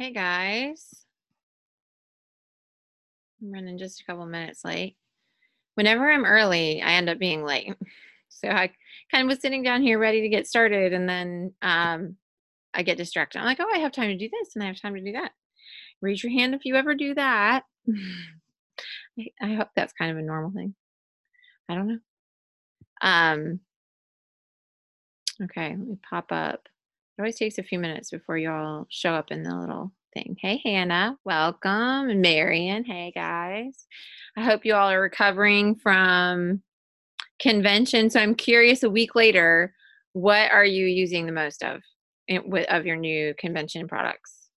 Hey guys. I'm running just a couple minutes late. Whenever I'm early, I end up being late. So I kind of was sitting down here ready to get started and then um, I get distracted. I'm like, oh, I have time to do this and I have time to do that. Raise your hand if you ever do that. I, hope that's kind of a normal thing. I don't know. Um, okay, let me pop up. It always takes a few minutes before you all show up in the little thing. Hey, Hannah, welcome. And Marion, hey, guys. I hope you all are recovering from convention. So I'm curious a week later, what are you using the most of of your new convention products?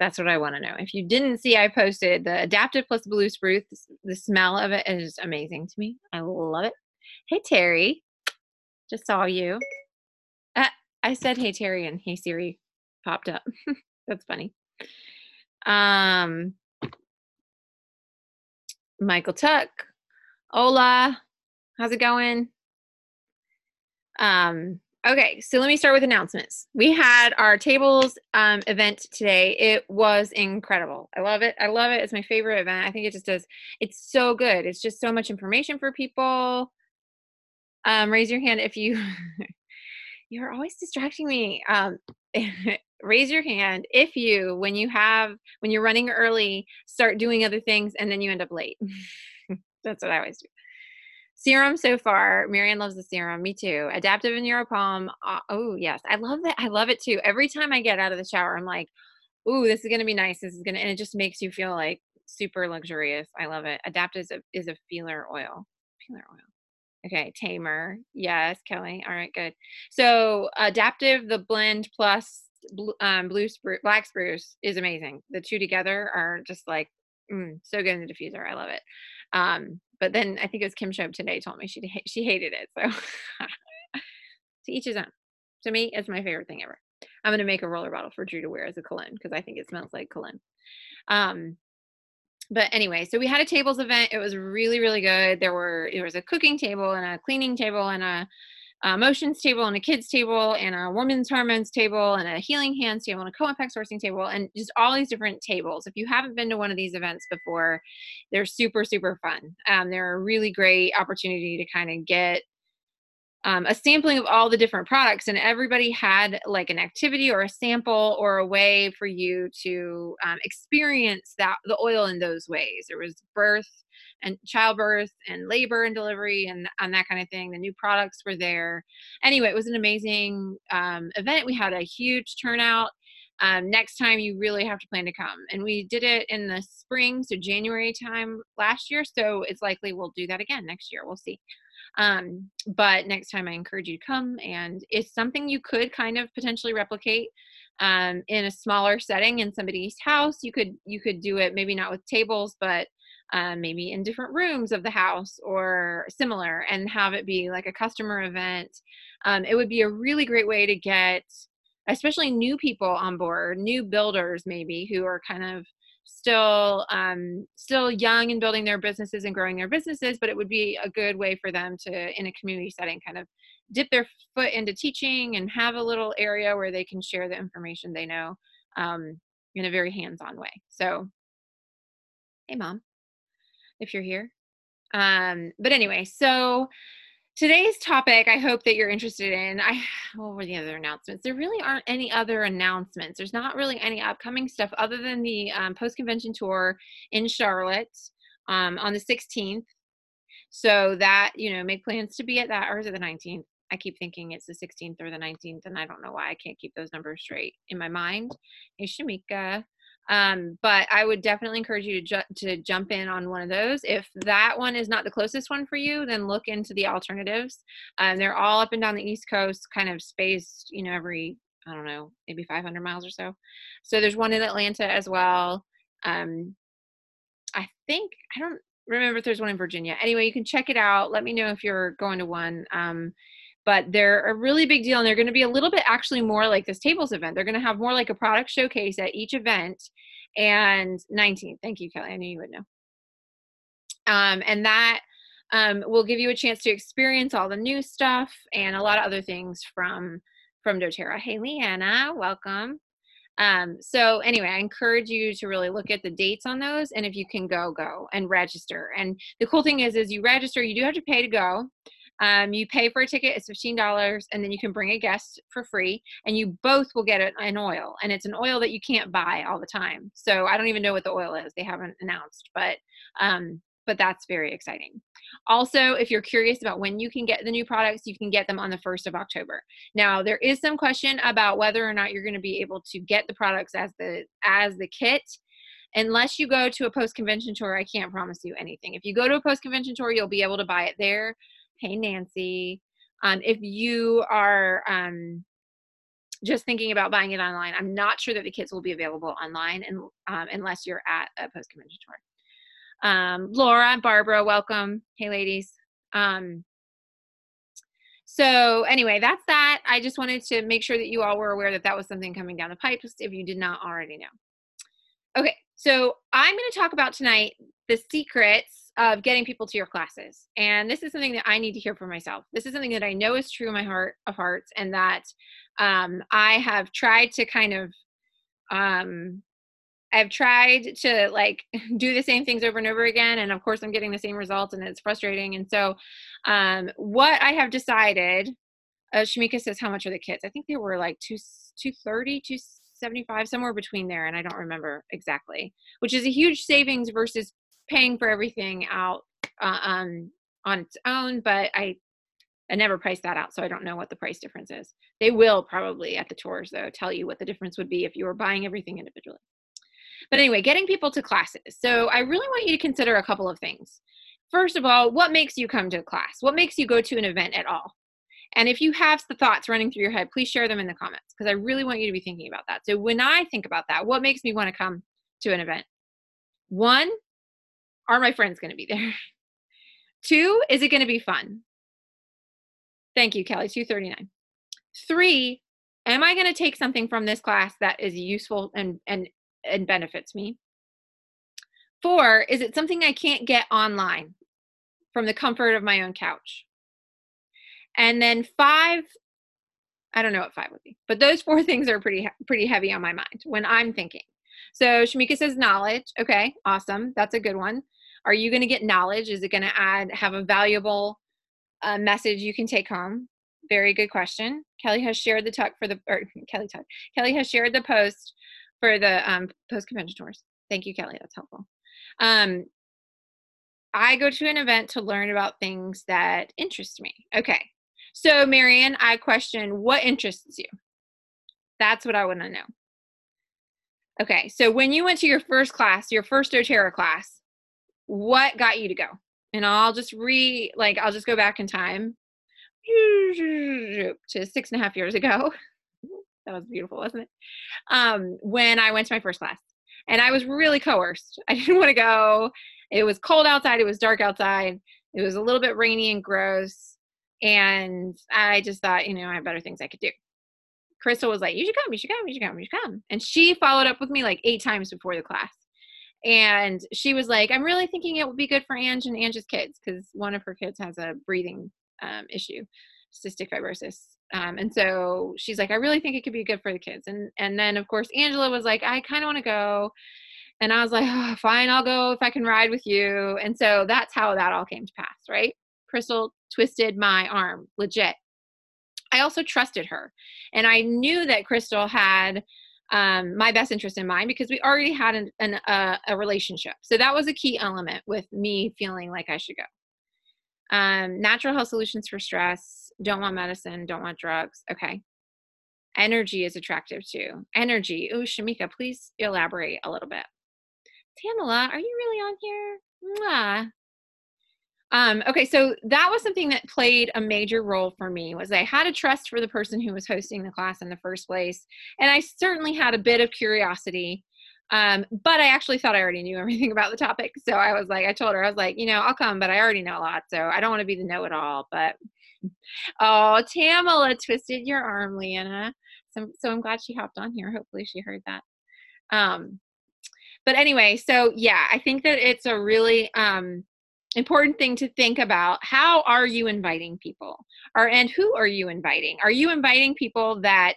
That's what I want to know. If you didn't see, I posted the Adaptiv Plus Blue Spruce. The smell of it is amazing to me. I love it. Hey, Terry. Just saw you. I said, hey, Terry, and hey, Siri popped up. That's funny. Um, Michael Tuck. Hola. How's it going? Um, okay, so let me start with announcements. We had our tables um, event today. It was incredible. I love it. I love it. It's my favorite event. I think it just does, it's so good. It's just so much information for people. Um, raise your hand if you, you're always distracting me. Um, raise your hand if you, when you have, when you're running early, start doing other things and then you end up late. That's what I always do. Serum so far. Marianne loves the serum. Me too. Adaptiv and Neuropalm. Uh, oh yes, I love that. I love it too. Every time I get out of the shower, I'm like, "Ooh, this is gonna be nice. This is gonna," and it just makes you feel like super luxurious. I love it. Adaptiv is a, is a feeler oil. Feeler oil. Okay, Tamer. Yes, Kelly. All right, good. So adaptiv, the blend plus um, blue spruce, black spruce is amazing. The two together are just like mm, so good in the diffuser. I love it. Um, but then I think it was Kim Shope today told me she she hated it. So to each his own. To me, it's my favorite thing ever. I'm gonna make a roller bottle for Drew to wear as a cologne because I think it smells like cologne. Um, but anyway, so we had a tables event. It was really really good. There were there was a cooking table and a cleaning table and a a motions table and a kids table and a women's hormones table and a healing hands table and a co-impact sourcing table and just all these different tables. If you haven't been to one of these events before, they're super, super fun. Um, they're a really great opportunity to kind of get um, a sampling of all the different products and everybody had like an activity or a sample or a way for you to um, experience that the oil in those ways. There was birth and childbirth and labor and delivery and, and that kind of thing. The new products were there. Anyway it was an amazing um, event. We had a huge turnout. Um, next time you really have to plan to come. And we did it in the spring so january time last year so it's likely we'll do that again next year. We'll see um, but next time, I encourage you to come, and it's something you could kind of potentially replicate um, in a smaller setting in somebody's house. You could you could do it maybe not with tables, but um, maybe in different rooms of the house or similar, and have it be like a customer event. Um, it would be a really great way to get especially new people on board, new builders maybe who are kind of still um, still young and building their businesses and growing their businesses but it would be a good way for them to in a community setting kind of dip their foot into teaching and have a little area where they can share the information they know um, in a very hands-on way. So hey mom if you're here. Um, but anyway so today's topic i hope that you're interested in i what were the other announcements? There really aren't any other announcements. There's not really any upcoming stuff other than the um, post convention tour in charlotte um, on the 16th so that you know make plans to be at that or is it the 19th i keep thinking it's the 16th or the 19th and i don't know why i can't keep those numbers straight in my mind. Hey shamika um, but I would definitely encourage you to, ju- to jump in on one of those. If that one is not the closest one for you, then look into the alternatives. Um, they're all up and down the East Coast, kind of spaced, you know, every, I don't know, maybe 500 miles or so. So there's one in Atlanta as well. Um, I think, I don't remember if there's one in Virginia. Anyway, you can check it out. Let me know if you're going to one. Um, but they're a really big deal and they're going to be a little bit actually more like this tables event. They're going to have more like a product showcase at each event and 19 thank you kelly. I knew you would know. Um, and that um, will give you a chance to experience all the new stuff and a lot of other things from from doterra. Hey leanna welcome. Um, so anyway, I encourage you to really look at the dates on those, and if you can go, go and register. And the cool thing is, is you register, you do have to pay to go. Um, you pay for a ticket; it's fifteen dollars, and then you can bring a guest for free, and you both will get an oil, and it's an oil that you can't buy all the time. So I don't even know what the oil is; they haven't announced, but um, but that's very exciting. Also, if you're curious about when you can get the new products, you can get them on the 1st of October. Now, there is some question about whether or not you're going to be able to get the products as the as the kit. Unless you go to a post convention tour, I can't promise you anything. If you go to a post convention tour, you'll be able to buy it there. Hey, Nancy. Um, if you are um, just thinking about buying it online, I'm not sure that the kits will be available online and, um, unless you're at a post convention tour. Um, Laura and Barbara, welcome. Hey, ladies. Um, so anyway, that's that. I just wanted to make sure that you all were aware that that was something coming down the pipe if you did not already know. Okay, so I'm going to talk about tonight the secrets of getting people to your classes. And this is something that I need to hear for myself. This is something that I know is true in my heart of hearts and that um, I have tried to kind of um, I've tried to like do the same things over and over again, and of course, I'm getting the same results, and it's frustrating. And so, um, what I have decided, uh, Shamika says, how much are the kits? I think they were like two two thirty, two seventy five, somewhere between there, and I don't remember exactly. Which is a huge savings versus paying for everything out uh, um, on its own. But I I never priced that out, so I don't know what the price difference is. They will probably at the tours though tell you what the difference would be if you were buying everything individually. But anyway, getting people to classes. So I really want you to consider a couple of things. First of all, what makes you come to a class? What makes you go to an event at all? And if you have the thoughts running through your head, please share them in the comments because I really want you to be thinking about that. So when I think about that, what makes me want to come to an event? One, are my friends going to be there? Two, is it going to be fun? Thank you, Kelly. 239. Three, am I going to take something from this class that is useful and, and and benefits me. Four, is it something I can't get online from the comfort of my own couch? And then five, I don't know what five would be, but those four things are pretty pretty heavy on my mind when I'm thinking. So Shamika says knowledge. Okay, awesome. That's a good one. Are you going to get knowledge? Is it going to add have a valuable uh, message you can take home? Very good question. Kelly has shared the tuck for the or Kelly tuck. Kelly has shared the post for the um, post convention tours. Thank you, Kelly. That's helpful. Um, I go to an event to learn about things that interest me. Okay. So, Marion, I question what interests you? That's what I want to know. Okay. So, when you went to your first class, your first doTERRA class, what got you to go? And I'll just re, like, I'll just go back in time to six and a half years ago. that was beautiful, wasn't it? Um, when I went to my first class. And I was really coerced. I didn't want to go. It was cold outside, it was dark outside, it was a little bit rainy and gross. And I just thought, you know, I have better things I could do. Crystal was like, You should come, you should come, you should come, you should come. And she followed up with me like eight times before the class. And she was like, I'm really thinking it would be good for Ange and Ange's kids because one of her kids has a breathing um, issue, cystic fibrosis. Um, and so she's like i really think it could be good for the kids. And and then of course angela was like i kind of want to go. And i was like oh, fine i'll go if i can ride with you. And so that's how that all came to pass right? Crystal twisted my arm legit. I also trusted her and i knew that crystal had um, my best interest in mind because we already had an, an, uh, a relationship so that was a key element with me feeling like i should go um, natural health solutions for stress don't want medicine, don't want drugs. Okay. Energy is attractive too. Energy. Oh, Shamika, please elaborate a little bit. Tamala, are you really on here? Mwah. Um, okay, so that was something that played a major role for me was I had a trust for the person who was hosting the class in the first place. And I certainly had a bit of curiosity. Um, but I actually thought I already knew everything about the topic. So I was like, I told her, I was like, you know, I'll come, but I already know a lot. So I don't want to be the know-it-all, but oh, Tamala twisted your arm, Leanna. So, so I'm glad she hopped on here. Hopefully she heard that. Um, but anyway, so yeah, I think that it's a really um, important thing to think about. How are you inviting people? Or and who are you inviting? Are you inviting people that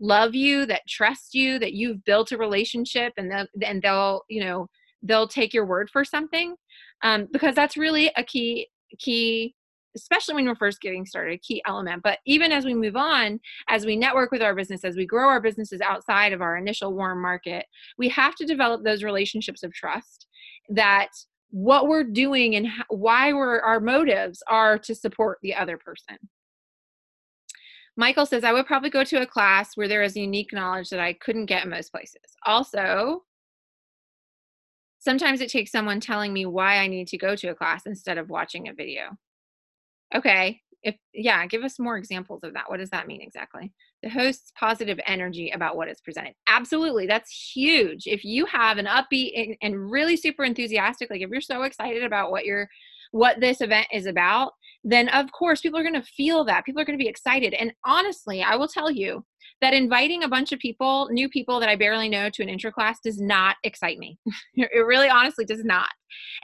love you, that trust you, that you've built a relationship and they'll, and they'll, you know, they'll take your word for something. Um, because that's really a key, key, especially when we're first getting started, key element. But even as we move on, as we network with our business, as we grow our businesses outside of our initial warm market, we have to develop those relationships of trust that what we're doing and how, why we're our motives are to support the other person. Michael says, I would probably go to a class where there is unique knowledge that I couldn't get in most places. Also, sometimes it takes someone telling me why I need to go to a class instead of watching a video. Okay, if yeah, give us more examples of that. What does that mean exactly? The host's positive energy about what is presented. Absolutely, that's huge. If you have an upbeat and, and really super enthusiastic, like if you're so excited about what you're what this event is about, then of course people are going to feel that. People are going to be excited. And honestly, I will tell you that inviting a bunch of people, new people that I barely know to an intro class does not excite me. it really honestly does not.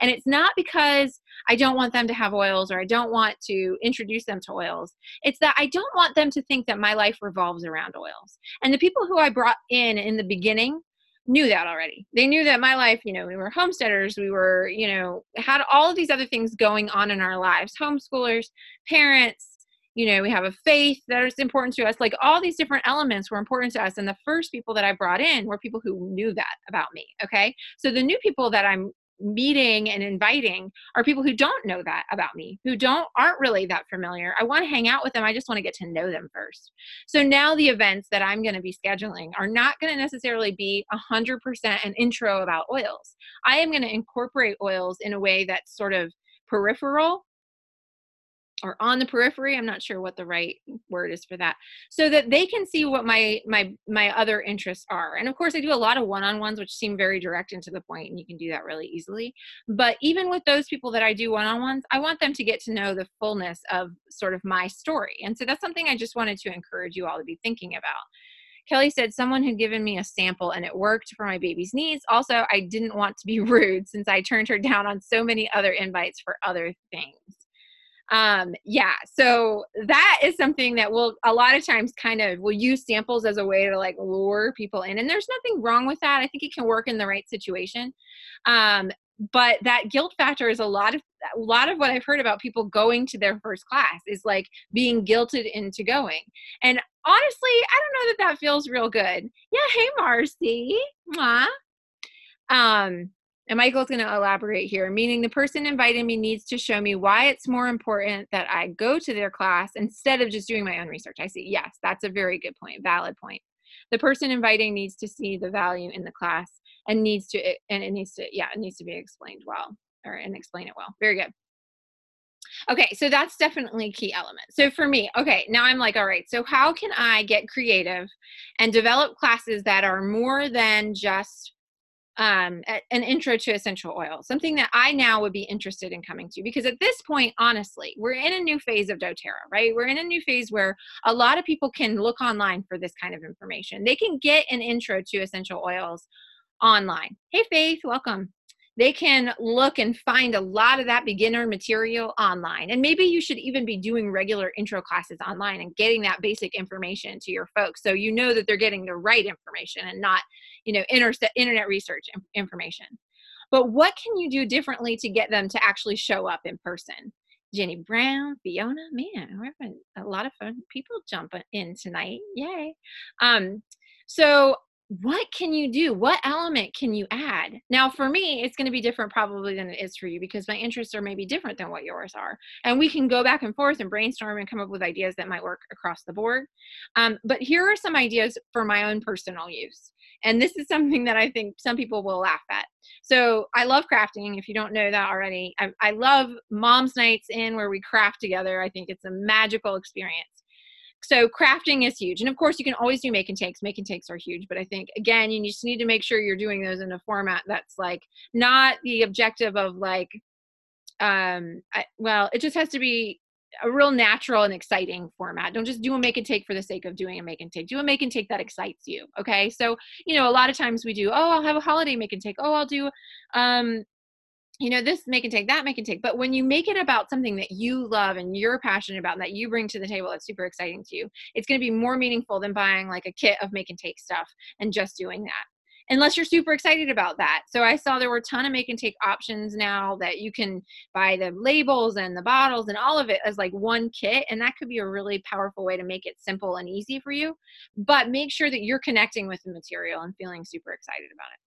And it's not because I don't want them to have oils or I don't want to introduce them to oils. It's that I don't want them to think that my life revolves around oils. And the people who I brought in in the beginning knew that already. They knew that my life, you know, we were homesteaders, we were, you know, had all of these other things going on in our lives, homeschoolers, parents, you know, we have a faith that is important to us. Like all these different elements were important to us. And the first people that I brought in were people who knew that about me. Okay. So the new people that I'm meeting and inviting are people who don't know that about me who don't aren't really that familiar i want to hang out with them i just want to get to know them first so now the events that i'm going to be scheduling are not going to necessarily be 100% an intro about oils i am going to incorporate oils in a way that's sort of peripheral or on the periphery i'm not sure what the right word is for that so that they can see what my my my other interests are and of course i do a lot of one-on-ones which seem very direct and to the point and you can do that really easily but even with those people that i do one-on-ones i want them to get to know the fullness of sort of my story and so that's something i just wanted to encourage you all to be thinking about Kelly said someone had given me a sample and it worked for my baby's needs. Also, I didn't want to be rude since I turned her down on so many other invites for other things um yeah so that is something that will a lot of times kind of will use samples as a way to like lure people in and there's nothing wrong with that i think it can work in the right situation um but that guilt factor is a lot of a lot of what i've heard about people going to their first class is like being guilted into going and honestly i don't know that that feels real good yeah hey marcy Mwah. um and Michael's going to elaborate here, meaning the person inviting me needs to show me why it's more important that I go to their class instead of just doing my own research. I see. Yes, that's a very good point, valid point. The person inviting needs to see the value in the class and needs to, eh, and it needs to, yeah, it needs to be explained well or and explain it well. Very good. Okay, so that's definitely key element. So for me, okay, now I'm like, all right, so how can I get creative and develop classes that are more than just um, an intro to essential oil, something that I now would be interested in coming to. Because at this point, honestly, we're in a new phase of doTERRA, right? We're in a new phase where a lot of people can look online for this kind of information. They can get an intro to essential oils online. Hey, Faith, welcome they can look and find a lot of that beginner material online. And maybe you should even be doing regular intro classes online and getting that basic information to your folks so you know that they're getting the right information and not, you know, inter- internet research information. But what can you do differently to get them to actually show up in person? Jenny Brown, Fiona, man, we're having a lot of fun people jumping in tonight. Yay. Um, so what can you do? What element can you add? Now, for me, it's going to be different probably than it is for you because my interests are maybe different than what yours are. And we can go back and forth and brainstorm and come up with ideas that might work across the board. Um, but here are some ideas for my own personal use. And this is something that I think some people will laugh at. So I love crafting. If you don't know that already, I, I love mom's nights in where we craft together. I think it's a magical experience so crafting is huge and of course you can always do make and takes make and takes are huge but i think again you just need to make sure you're doing those in a format that's like not the objective of like um I, well it just has to be a real natural and exciting format. Don't just do a make and take for the sake of doing a make and take. Do a make and take that excites you. Okay. So, you know, a lot of times we do, oh, I'll have a holiday make and take. Oh, I'll do um you know this make and take that make and take. But when you make it about something that you love and you're passionate about and that you bring to the table that's super exciting to you it's going to be more meaningful than buying like a kit of make and take stuff and just doing that unless you're super excited about that. So i saw there were a ton of make and take options now that you can buy the labels and the bottles and all of it as like one kit and that could be a really powerful way to make it simple and easy for you. But make sure that you're connecting with the material and feeling super excited about it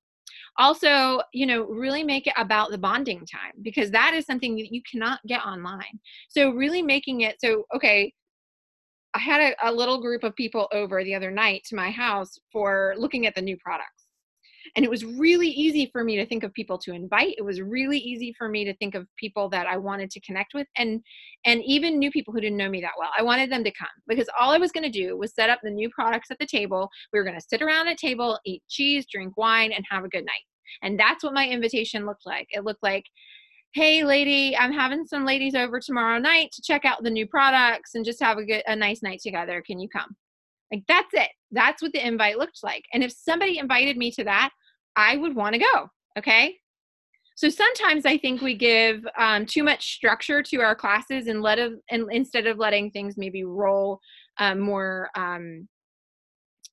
also you know really make it about the bonding time because that is something that you cannot get online. So really making it so okay i had a, a little group of people over the other night to my house for looking at the new products and it was really easy for me to think of people to invite it was really easy for me to think of people that i wanted to connect with and and even new people who didn't know me that well i wanted them to come because all i was going to do was set up the new products at the table we were going to sit around a table eat cheese drink wine and have a good night and that's what my invitation looked like it looked like hey lady i'm having some ladies over tomorrow night to check out the new products and just have a good a nice night together can you come? Like that's it that's what the invite looked like and if somebody invited me to that I would want to go. Okay. So sometimes I think we give um, too much structure to our classes and let of, and instead of letting things maybe roll um, more um,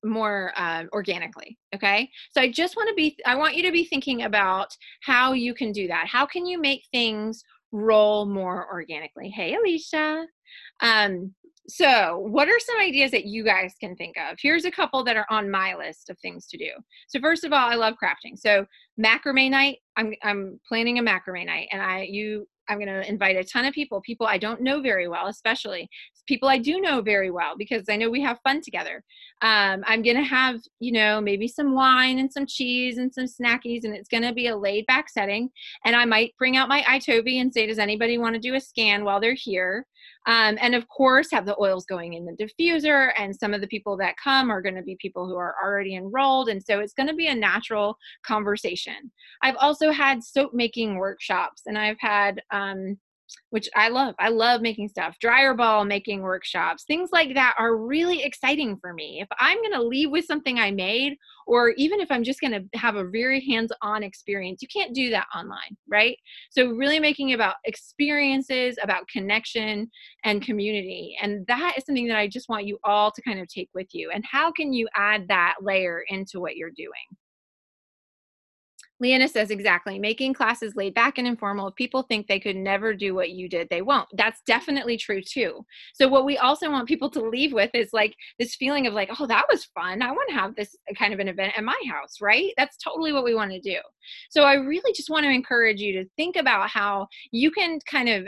more uh, organically okay so i just want to be i want you to be thinking about how you can do that how can you make things roll more organically hey alicia um, so, what are some ideas that you guys can think of? Here's a couple that are on my list of things to do. So, first of all, I love crafting. So, macrame night, I'm I'm planning a macrame night and I you I'm going to invite a ton of people, people I don't know very well, especially people I do know very well because I know we have fun together. Um, I'm going to have, you know, maybe some wine and some cheese and some snackies, and it's going to be a laid back setting. And I might bring out my iTOVi and say, Does anybody want to do a scan while they're here? Um, and of course, have the oils going in the diffuser. And some of the people that come are going to be people who are already enrolled. And so it's going to be a natural conversation. I've also had soap making workshops, and I've had um, which I love. I love making stuff, dryer ball making workshops, things like that are really exciting for me. If I'm going to leave with something I made, or even if I'm just going to have a very hands on experience, you can't do that online, right? So, really making about experiences, about connection and community. And that is something that I just want you all to kind of take with you. And how can you add that layer into what you're doing? Leanna says exactly. Making classes laid back and informal. If people think they could never do what you did, they won't. That's definitely true too. So what we also want people to leave with is like this feeling of like, oh, that was fun. I want to have this kind of an event at my house, right? That's totally what we want to do. So I really just want to encourage you to think about how you can kind of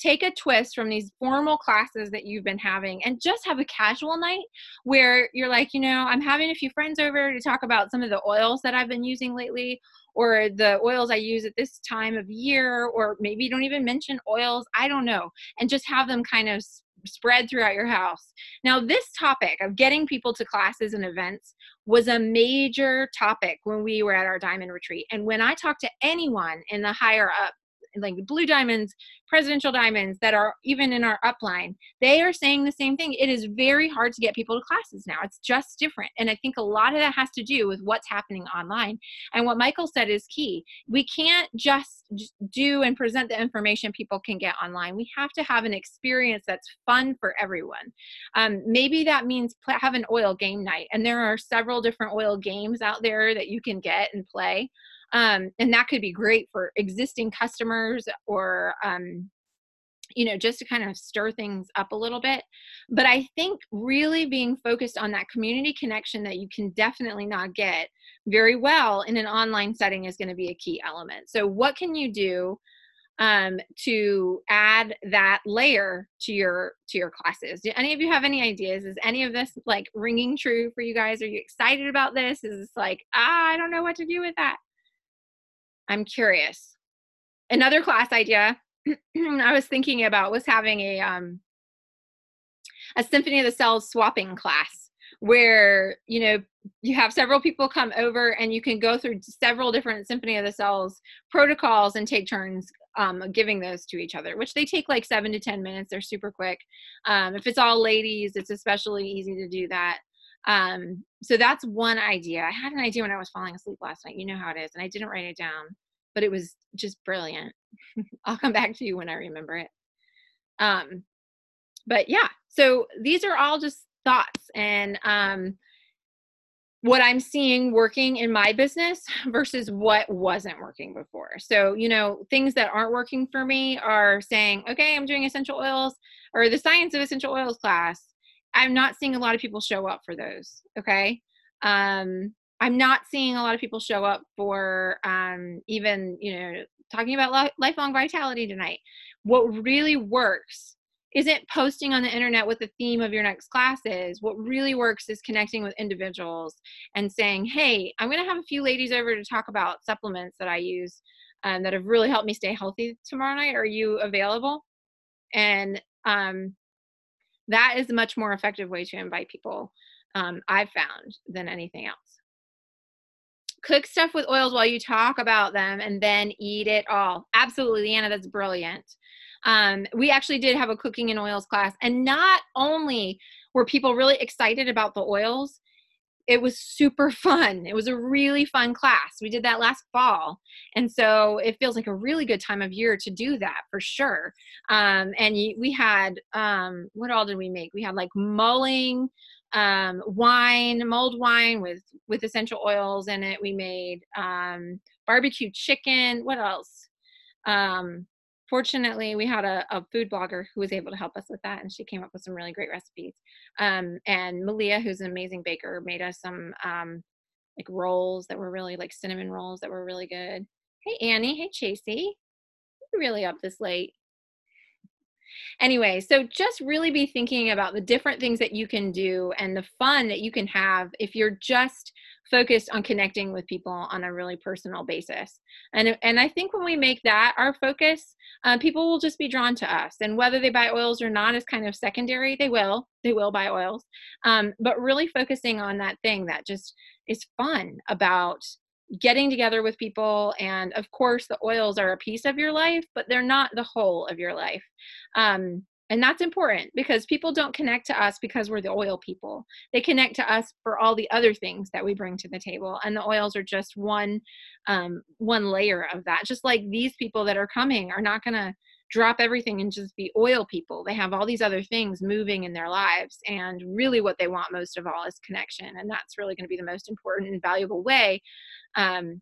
take a twist from these formal classes that you've been having and just have a casual night where you're like, you know, I'm having a few friends over to talk about some of the oils that I've been using lately or the oils I use at this time of year, or maybe don't even mention oils. I don't know. And just have them kind of spread throughout your house. Now, this topic of getting people to classes and events was a major topic when we were at our diamond retreat. And when I talk to anyone in the higher up like blue diamonds, presidential diamonds that are even in our upline, they are saying the same thing. It is very hard to get people to classes now. It's just different. And I think a lot of that has to do with what's happening online. And what Michael said is key. We can't just do and present the information people can get online. We have to have an experience that's fun for everyone. Um, maybe that means have an oil game night. And there are several different oil games out there that you can get and play um, and that could be great for existing customers or um, you know just to kind of stir things up a little bit. But i think really being focused on that community connection that you can definitely not get very well in an online setting is going to be a key element. So what can you do um, to add that layer to your to your classes? Do any of you have any ideas? Is any of this like ringing true for you guys? Are you excited about this? Is this like ah, i don't know what to do with that I'm curious. Another class idea I was thinking about was having a um, a Symphony of the Cells swapping class where you know you have several people come over and you can go through several different Symphony of the Cells protocols and take turns um, giving those to each other, which they take like seven to 10 minutes. They're super quick. Um, if it's all ladies, it's especially easy to do that. Um, so that's one idea. I had an idea when I was falling asleep last night. You know how it is, and I didn't write it down. but it was just brilliant. I'll come back to you when I remember it. Um, but yeah, so these are all just thoughts and um, what I'm seeing working in my business versus what wasn't working before. So, you know, things that aren't working for me are saying, okay, I'm doing essential oils or the science of essential oils class. I'm not seeing a lot of people show up for those. Okay. Um, I'm not seeing a lot of people show up for um, even, you know, talking about lifelong vitality tonight. What really works isn't posting on the internet what the theme of your next class is. What really works is connecting with individuals and saying, hey, I'm going to have a few ladies over to talk about supplements that I use um, that have really helped me stay healthy tomorrow night. Are you available? And um, that is a much more effective way to invite people, um, I've found, than anything else. Cook stuff with oils while you talk about them and then eat it all. Absolutely, Leanna, that's brilliant um, we actually did have a cooking and oils class and not only were people really excited about the oils it was super fun. It was a really fun class. We did that last fall. And so it feels like a really good time of year to do that for sure. Um, and we had um, what all did we make? We had like mulling um, wine mulled wine with with essential oils in it. We made um, barbecue chicken. What else? Um, fortunately we had a, a, food blogger who was able to help us with that and she came up with some really great recipes. Um, and malia who's an amazing baker made us some um, like rolls that were really like cinnamon rolls that were really good. Hey annie. Hey chasey. You're really up this late anyway so just really be thinking about the different things that you can do and the fun that you can have if you're just focused on connecting with people on a really personal basis. And and i think when we make that our focus uh, people will just be drawn to us. And whether they buy oils or not is kind of secondary. They will they will buy oils. Um, but really focusing on that thing that just is fun about getting together with people and of course the oils are a piece of your life but they're not the whole of your life um, and that's important because people don't connect to us because we're the oil people. They connect to us for all the other things that we bring to the table. And the oils are just one um, one layer of that. Just like these people that are coming are not gonna drop everything and just be oil people. They have all these other things moving in their lives. And really what they want most of all is connection. And that's really going to be the most important and valuable way um,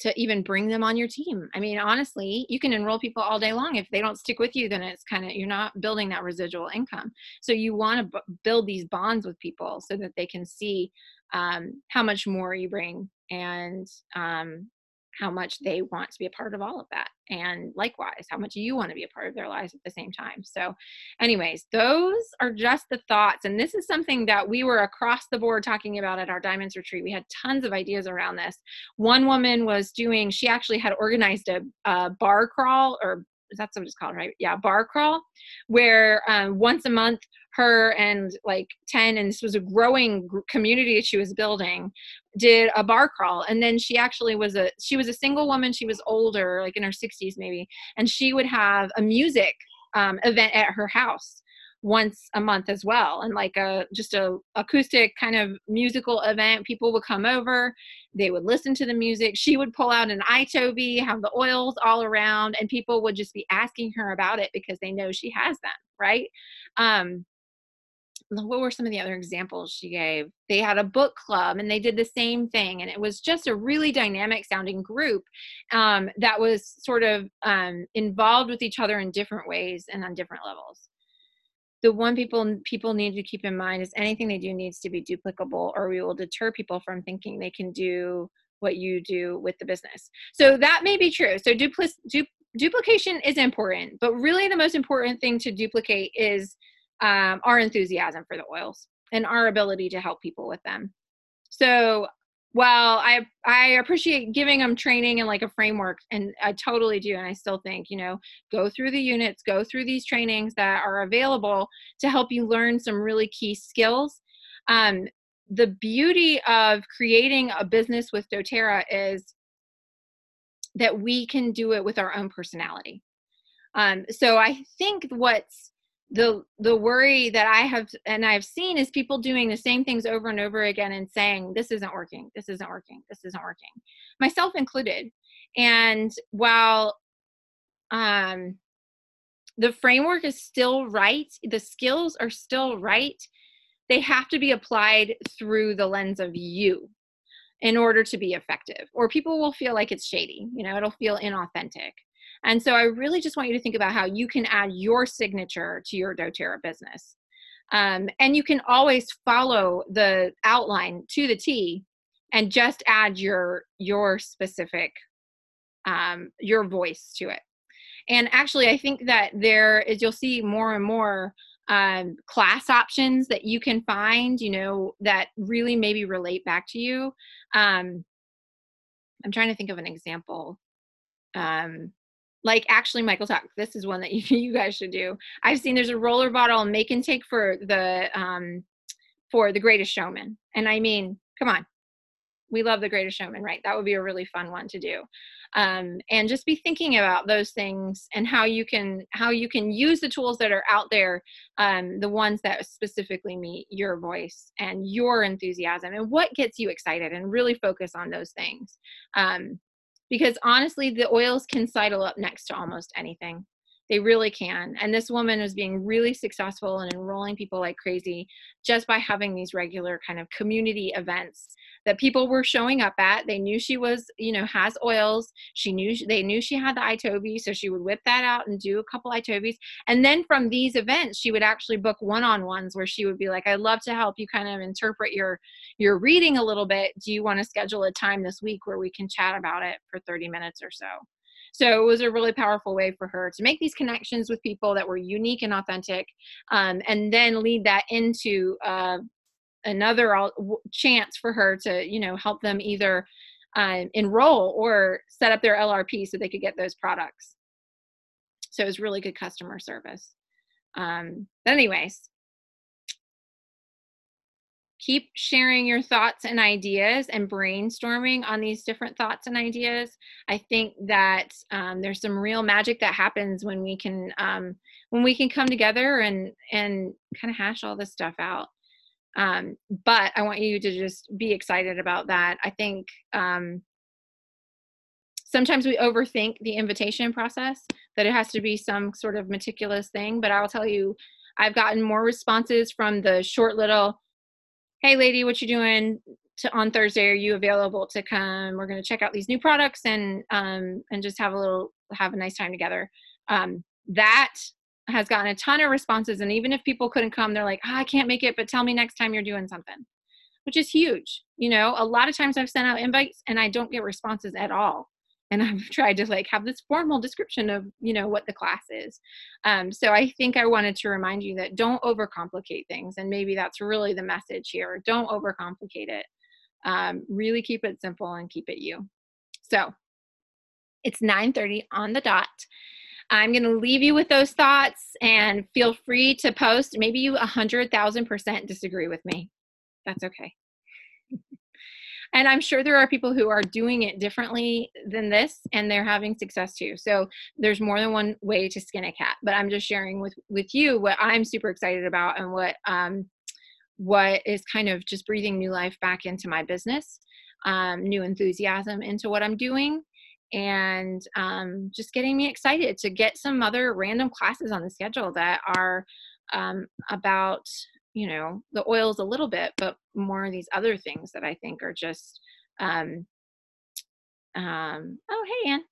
to even bring them on your team. I mean, honestly, you can enroll people all day long. If they don't stick with you, then it's kind of, you're not building that residual income. So you want to b- build these bonds with people so that they can see um, how much more you bring and um, how much they want to be a part of all of that and likewise how much you want to be a part of their lives at the same time. So anyways those are just the thoughts and this is something that we were across the board talking about at our diamonds retreat. We had tons of ideas around this. One woman was doing she actually had organized a, a bar crawl or that's what it's called, right? Yeah, bar crawl, where um, once a month, her and like 10, and this was a growing community that she was building, did a bar crawl. And then she actually was a, she was a single woman. She was older, like in her 60s maybe. And she would have a music um, event at her house once a month as well and like a just a acoustic kind of musical event people would come over they would listen to the music. She would pull out an iTOVi have the oils all around and people would just be asking her about it because they know she has them right? Um what were some of the other examples she gave? They had a book club and they did the same thing and it was just a really dynamic sounding group um, that was sort of um, involved with each other in different ways and on different levels the one people people need to keep in mind is anything they do needs to be duplicable or we will deter people from thinking they can do what you do with the business. So that may be true. So du- duplication is important but really the most important thing to duplicate is um, our enthusiasm for the oils and our ability to help people with them. So well i i appreciate giving them training and like a framework and i totally do and i still think you know go through the units go through these trainings that are available to help you learn some really key skills. Um, the beauty of creating a business with doterra is that we can do it with our own personality. Um, so i think what's the the worry that i have and i've seen is people doing the same things over and over again and saying this isn't working. This isn't working. This isn't working. Myself included. And while um the framework is still right the skills are still right they have to be applied through the lens of you in order to be effective. Or people will feel like it's shady you know it'll feel inauthentic and so I really just want you to think about how you can add your signature to your doTERRA business. Um, and you can always follow the outline to the T and just add your your specific um, your voice to it. And actually, I think that there is you'll see more and more um, class options that you can find, you know, that really maybe relate back to you. Um, I'm trying to think of an example. Um, like actually michael talk. This is one that you, you guys should do. I've seen there's a roller bottle make and take for the um for the greatest showman. And i mean come on. We love the greatest showman right? That would be a really fun one to do. Um, and just be thinking about those things and how you can how you can use the tools that are out there um, the ones that specifically meet your voice and your enthusiasm and what gets you excited and really focus on those things. Um, because honestly, the oils can sidle up next to almost anything. They really can. And this woman was being really successful and enrolling people like crazy just by having these regular kind of community events that people were showing up at. They knew she was, you know, has oils. She knew they knew she had the iTOVi, so she would whip that out and do a couple iTOVis. And then from these events, she would actually book one-on-ones where she would be like, "I'd love to help you kind of interpret your your reading a little bit. Do you want to schedule a time this week where we can chat about it for 30 minutes or so?" So it was a really powerful way for her to make these connections with people that were unique and authentic, um, and then lead that into uh, another chance for her to you know help them either um, enroll or set up their lrp so they could get those products. So it was really good customer service. Um, but anyways. Keep sharing your thoughts and ideas and brainstorming on these different thoughts and ideas. I think that um, there's some real magic that happens when we can um, when we can come together and and kind of hash all this stuff out um, but I want you to just be excited about that. I think um, sometimes we overthink the invitation process, that it has to be some sort of meticulous thing. But I'll tell you, I've gotten more responses from the short little, hey, lady, what you doing? To, on Thursday, are you available to come? We're going to check out these new products and um, and just have a little have a nice time together. Um, that has gotten a ton of responses and even if people couldn't come they're like oh, i can't make it but tell me next time you're doing something which is huge you know? A lot of times i've sent out invites and i don't get responses at all and i've tried to like have this formal description of you know what the class is um, so i think i wanted to remind you that don't overcomplicate things and maybe that's really the message here don't overcomplicate it um, really keep it simple and keep it you so. It's 9.30 on the dot I'm going to leave you with those thoughts and feel free to post. Maybe you 100,000% disagree with me. That's okay. and I'm sure there are people who are doing it differently than this and they're having success too. So there's more than one way to skin a cat, but I'm just sharing with with you what I'm super excited about and what um what is kind of just breathing new life back into my business, um, new enthusiasm into what I'm doing and um, just getting me excited to get some other random classes on the schedule that are um, about you know the oils a little bit but more of these other things that i think are just um, um, oh hey ann.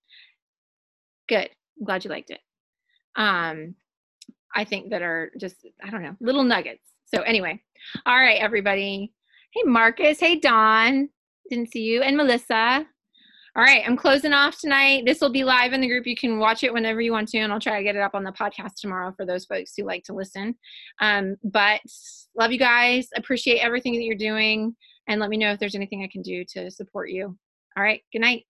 Good. I'm glad you liked it. Um, i think that are just i don't know little nuggets. So anyway. All right everybody. Hey marcus. Hey don didn't see you. And melissa all right, I'm closing off tonight. This will be live in the group. You can watch it whenever you want to, and I'll try to get it up on the podcast tomorrow for those folks who like to listen. Um, but love you guys. Appreciate everything that you're doing, and let me know if there's anything I can do to support you. All right, good night.